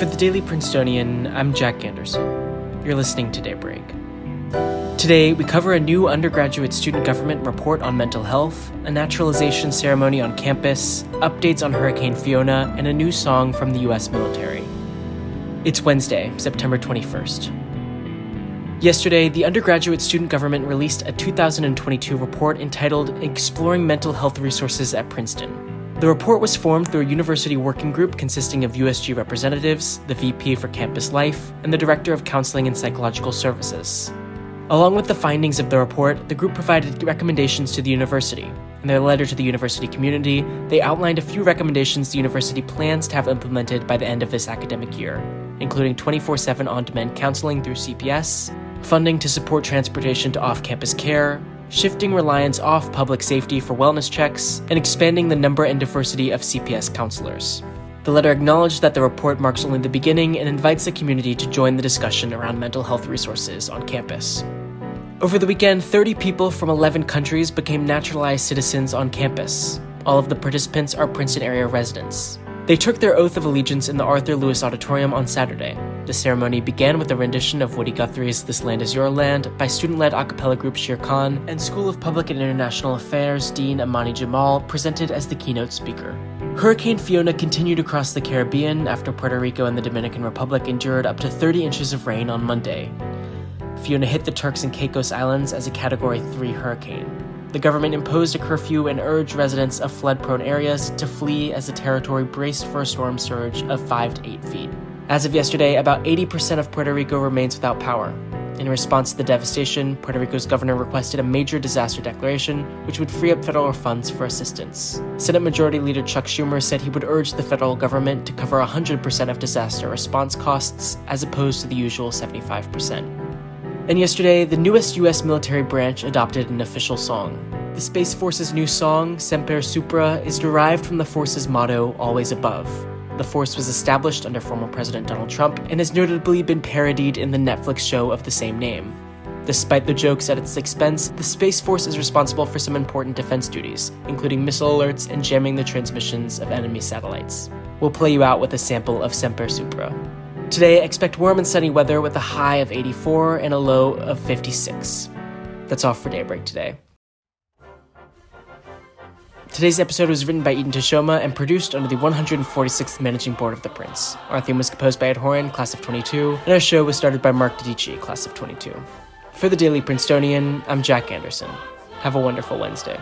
For the Daily Princetonian, I'm Jack Anderson. You're listening to Daybreak. Today, we cover a new undergraduate student government report on mental health, a naturalization ceremony on campus, updates on Hurricane Fiona, and a new song from the US military. It's Wednesday, September 21st. Yesterday, the undergraduate student government released a 2022 report entitled Exploring Mental Health Resources at Princeton. The report was formed through a university working group consisting of USG representatives, the VP for Campus Life, and the Director of Counseling and Psychological Services. Along with the findings of the report, the group provided recommendations to the university. In their letter to the university community, they outlined a few recommendations the university plans to have implemented by the end of this academic year, including 24 7 on demand counseling through CPS, funding to support transportation to off campus care, shifting reliance off public safety for wellness checks, and expanding the number and diversity of CPS counselors. The letter acknowledged that the report marks only the beginning and invites the community to join the discussion around mental health resources on campus. Over the weekend, 30 people from 11 countries became naturalized citizens on campus. All of the participants are Princeton area residents. They took their oath of allegiance in the Arthur Lewis Auditorium on Saturday. The ceremony began with a rendition of Woody Guthrie's This Land Is Your Land by student led a cappella group Shere Khan, and School of Public and International Affairs Dean Amaney Jamal presented as the keynote speaker. Hurricane Fiona continued across the Caribbean after Puerto Rico and the Dominican Republic endured up to 30 inches of rain on Monday. Fiona hit the Turks and Caicos Islands as a Category 3 hurricane. The government imposed a curfew and urged residents of flood prone areas to flee as the territory braced for a storm surge of 5 to 8 feet. As of yesterday, about 80% of Puerto Rico remains without power. In response to the devastation, Puerto Rico's governor requested a major disaster declaration, which would free up federal funds for assistance. Senate Majority Leader Chuck Schumer said he would urge the federal government to cover 100% of disaster response costs, as opposed to the usual 75%. And yesterday, the newest US military branch adopted an official song. The Space Force's new song, Semper Supra, is derived from the Force's motto, Always Above. The Force was established under former President Donald Trump and has notably been parodied in the Netflix show of the same name. Despite the jokes at its expense, the Space Force is responsible for some important defense duties, including missile alerts and jamming the transmissions of enemy satellites. We'll play you out with a sample of Semper Supra. Today, expect warm and sunny weather with a high of 84 and a low of 56. That's all for Daybreak today. Today's episode was written by Eden Teshome and produced under the 146th Managing Board of The Prince. Our theme was composed by Ed Horan, class of 22, and our show was started by Mark Dedici, class of 22. For the Daily Princetonian, I'm Jack Anderson. Have a wonderful Wednesday.